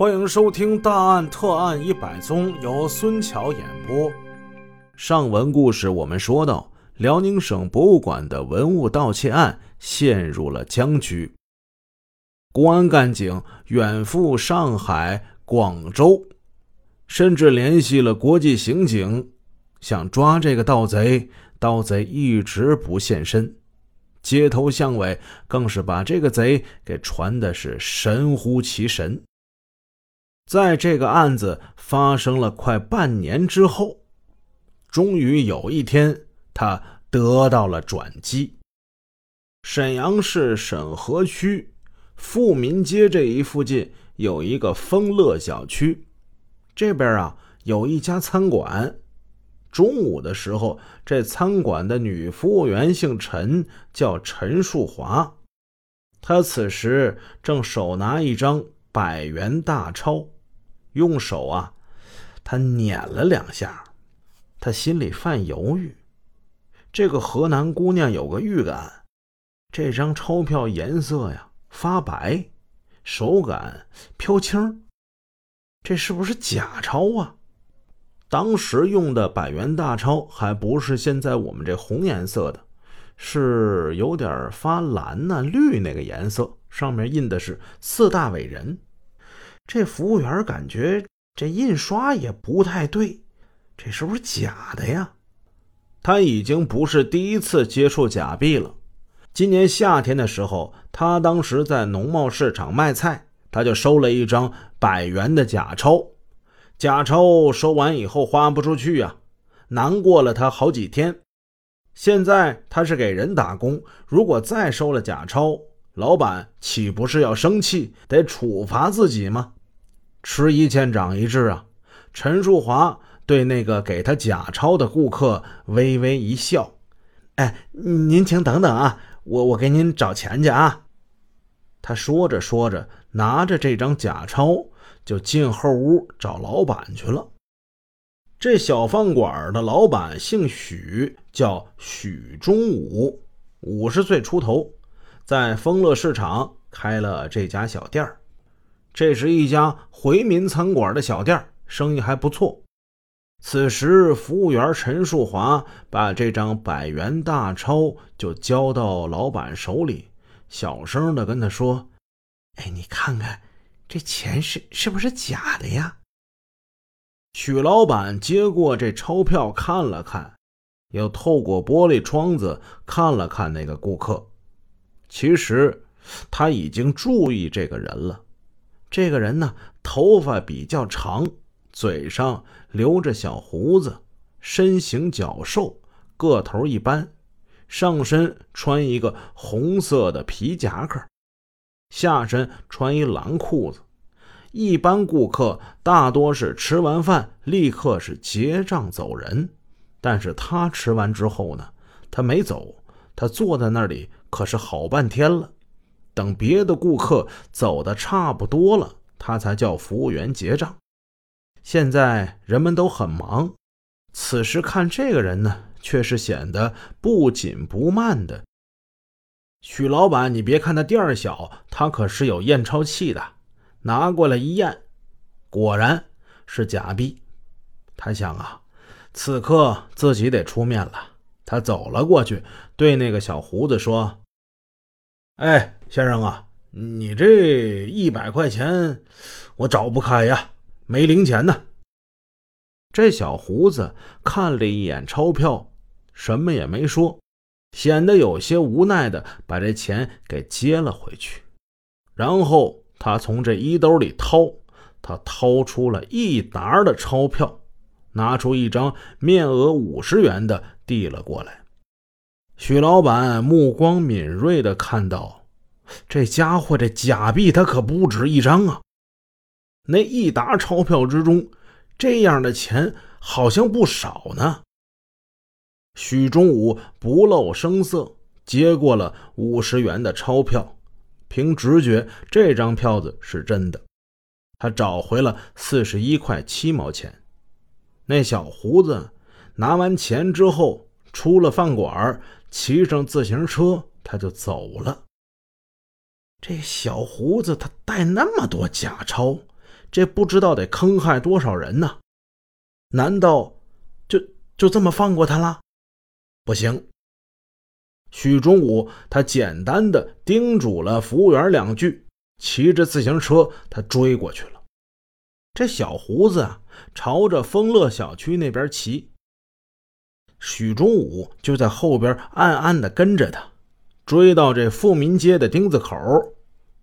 欢迎收听《大案特案一百宗》，由孙桥演播。上文故事我们说到，辽宁省博物馆的文物盗窃案陷入了僵局。公安干警远赴上海、广州，甚至联系了国际刑警，想抓这个盗贼。盗贼一直不现身，街头巷尾更是把这个贼给传的是神乎其神。在这个案子发生了快半年之后，终于有一天，他得到了转机。沈阳市沈河区富民街这一附近有一个丰乐小区，这边啊有一家餐馆。中午的时候，这餐馆的女服务员姓陈，叫陈树华。她此时正手拿一张百元大钞。用手啊，他捻了两下，他心里犯犹豫。这个河南姑娘有个预感，这张钞票颜色呀发白，手感飘轻，这是不是假钞啊？当时用的百元大钞还不是现在我们这红颜色的，是有点发蓝呐绿那个颜色，上面印的是四大伟人。这服务员感觉这印刷也不太对，这是不是假的呀？他已经不是第一次接触假币了。今年夏天的时候，他当时在农贸市场卖菜，他就收了一张百元的假钞。假钞收完以后花不出去呀，难过了他好几天。现在他是给人打工，如果再收了假钞，老板岂不是要生气，得处罚自己吗？吃一堑长一智啊！陈树华对那个给他假钞的顾客微微一笑：“哎，您请等等啊，我我给您找钱去啊。”他说着说着，拿着这张假钞就进后屋找老板去了。这小饭馆的老板姓许，叫许忠武，五十岁出头，在丰乐市场开了这家小店儿。这是一家回民餐馆的小店，生意还不错。此时，服务员陈树华把这张百元大钞就交到老板手里，小声的跟他说：“哎，你看看，这钱是是不是假的呀？”许老板接过这钞票看了看，又透过玻璃窗子看了看那个顾客。其实，他已经注意这个人了。这个人呢，头发比较长，嘴上留着小胡子，身形较瘦，个头一般，上身穿一个红色的皮夹克，下身穿一蓝裤子。一般顾客大多是吃完饭立刻是结账走人，但是他吃完之后呢，他没走，他坐在那里可是好半天了。等别的顾客走的差不多了，他才叫服务员结账。现在人们都很忙，此时看这个人呢，却是显得不紧不慢的。许老板，你别看他店儿小，他可是有验钞器的。拿过来一验，果然是假币。他想啊，此刻自己得出面了。他走了过去，对那个小胡子说：“哎。”先生啊，你这一百块钱我找不开呀，没零钱呢。这小胡子看了一眼钞票，什么也没说，显得有些无奈的把这钱给接了回去。然后他从这衣兜里掏，他掏出了一沓的钞票，拿出一张面额五十元的递了过来。许老板目光敏锐的看到。这家伙这假币他可不止一张啊！那一沓钞票之中，这样的钱好像不少呢。许忠武不露声色接过了五十元的钞票，凭直觉，这张票子是真的。他找回了四十一块七毛钱。那小胡子拿完钱之后，出了饭馆，骑上自行车，他就走了。这小胡子他带那么多假钞，这不知道得坑害多少人呢？难道就就这么放过他了？不行。许忠武他简单的叮嘱了服务员两句，骑着自行车他追过去了。这小胡子啊，朝着丰乐小区那边骑，许忠武就在后边暗暗的跟着他，追到这富民街的丁字口，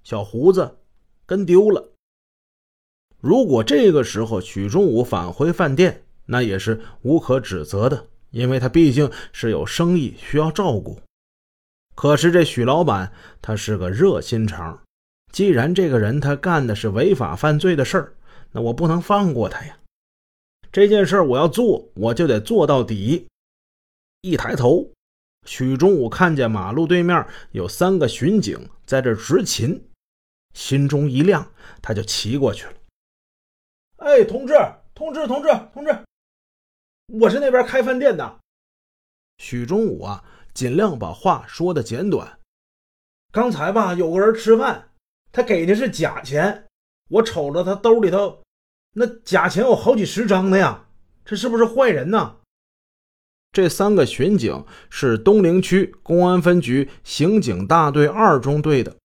小胡子跟丢了。如果这个时候许忠武返回饭店，那也是无可指责的，因为他毕竟是有生意需要照顾。可是这许老板他是个热心肠，既然这个人他干的是违法犯罪的事儿，那我不能放过他呀。这件事我要做，我就得做到底。一抬头，许忠武看见马路对面有三个巡警在这执勤，心中一亮，他就骑过去了。哎，同志，同志，同志，同志，我是那边开饭店的。许忠武啊。尽量把话说的简短。刚才吧，有个人吃饭，他给的是假钱，我瞅着他兜里头那假钱有好几十张的呀，这是不是坏人呢？这三个巡警是东陵区公安分局刑警大队二中队的，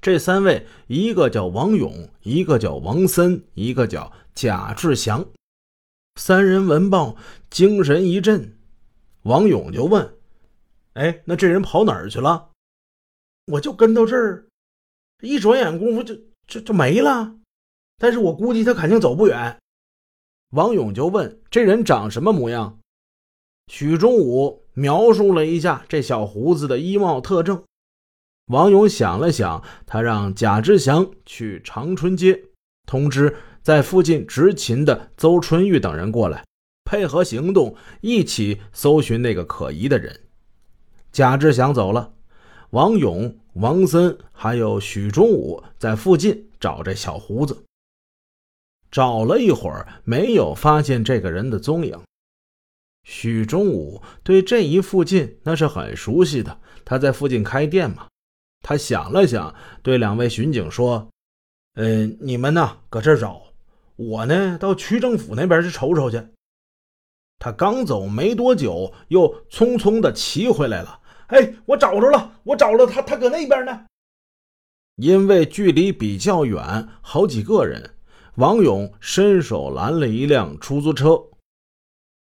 这三位一个叫王勇，一个叫王森，一个叫贾志祥。三人闻报，精神一振，王勇就问。哎，那这人跑哪儿去了？我就跟到这儿，一转眼功夫就就就没了。但是我估计他肯定走不远。王勇就问：“这人长什么模样？”许忠武描述了一下这小胡子的衣帽特征。王勇想了想，他让贾志祥去长春街通知在附近执勤的邹春玉等人过来，配合行动，一起搜寻那个可疑的人。贾志祥走了，王勇、王森还有许忠武在附近找这小胡子。找了一会儿，没有发现这个人的踪影。许忠武对这一附近那是很熟悉的，他在附近开店嘛。他想了想，对两位巡警说：“嗯，你们呢，搁这找，我呢，到区政府那边去瞅瞅去。”他刚走没多久，又匆匆的骑回来了。哎，我找着了，我找着他，他搁那边呢。因为距离比较远，好几个人，王勇伸手拦了一辆出租车。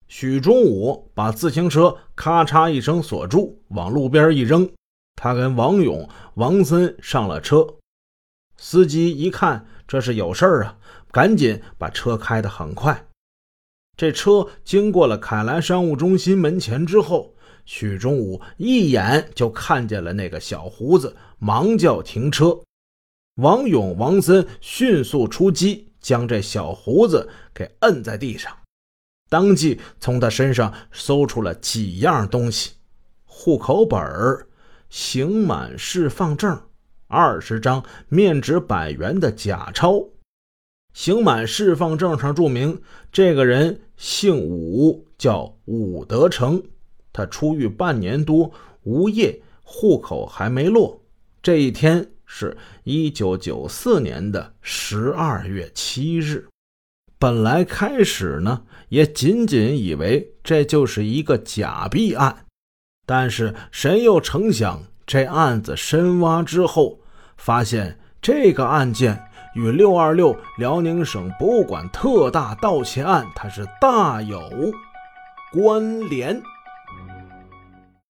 许忠武把自行车咔嚓一声锁住，往路边一扔。他跟王勇、王森上了车。司机一看这是有事儿啊，赶紧把车开得很快。这车经过了凯莱商务中心门前之后。许忠武一眼就看见了那个小胡子，忙叫停车。王勇、王森迅速出击，将这小胡子给摁在地上，当即从他身上搜出了几样东西：户口本刑满释放证、二十张面值百元的假钞。刑满释放证上注明，这个人姓武，叫武德成。他出狱半年多，无业，户口还没落。这一天是一九九四年的十二月七日。本来开始呢，也仅仅以为这就是一个假币案，但是谁又成想，这案子深挖之后，发现这个案件与六二六辽宁省博物馆特大盗窃案，它是大有关联。